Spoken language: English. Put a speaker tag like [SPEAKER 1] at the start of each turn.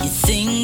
[SPEAKER 1] You think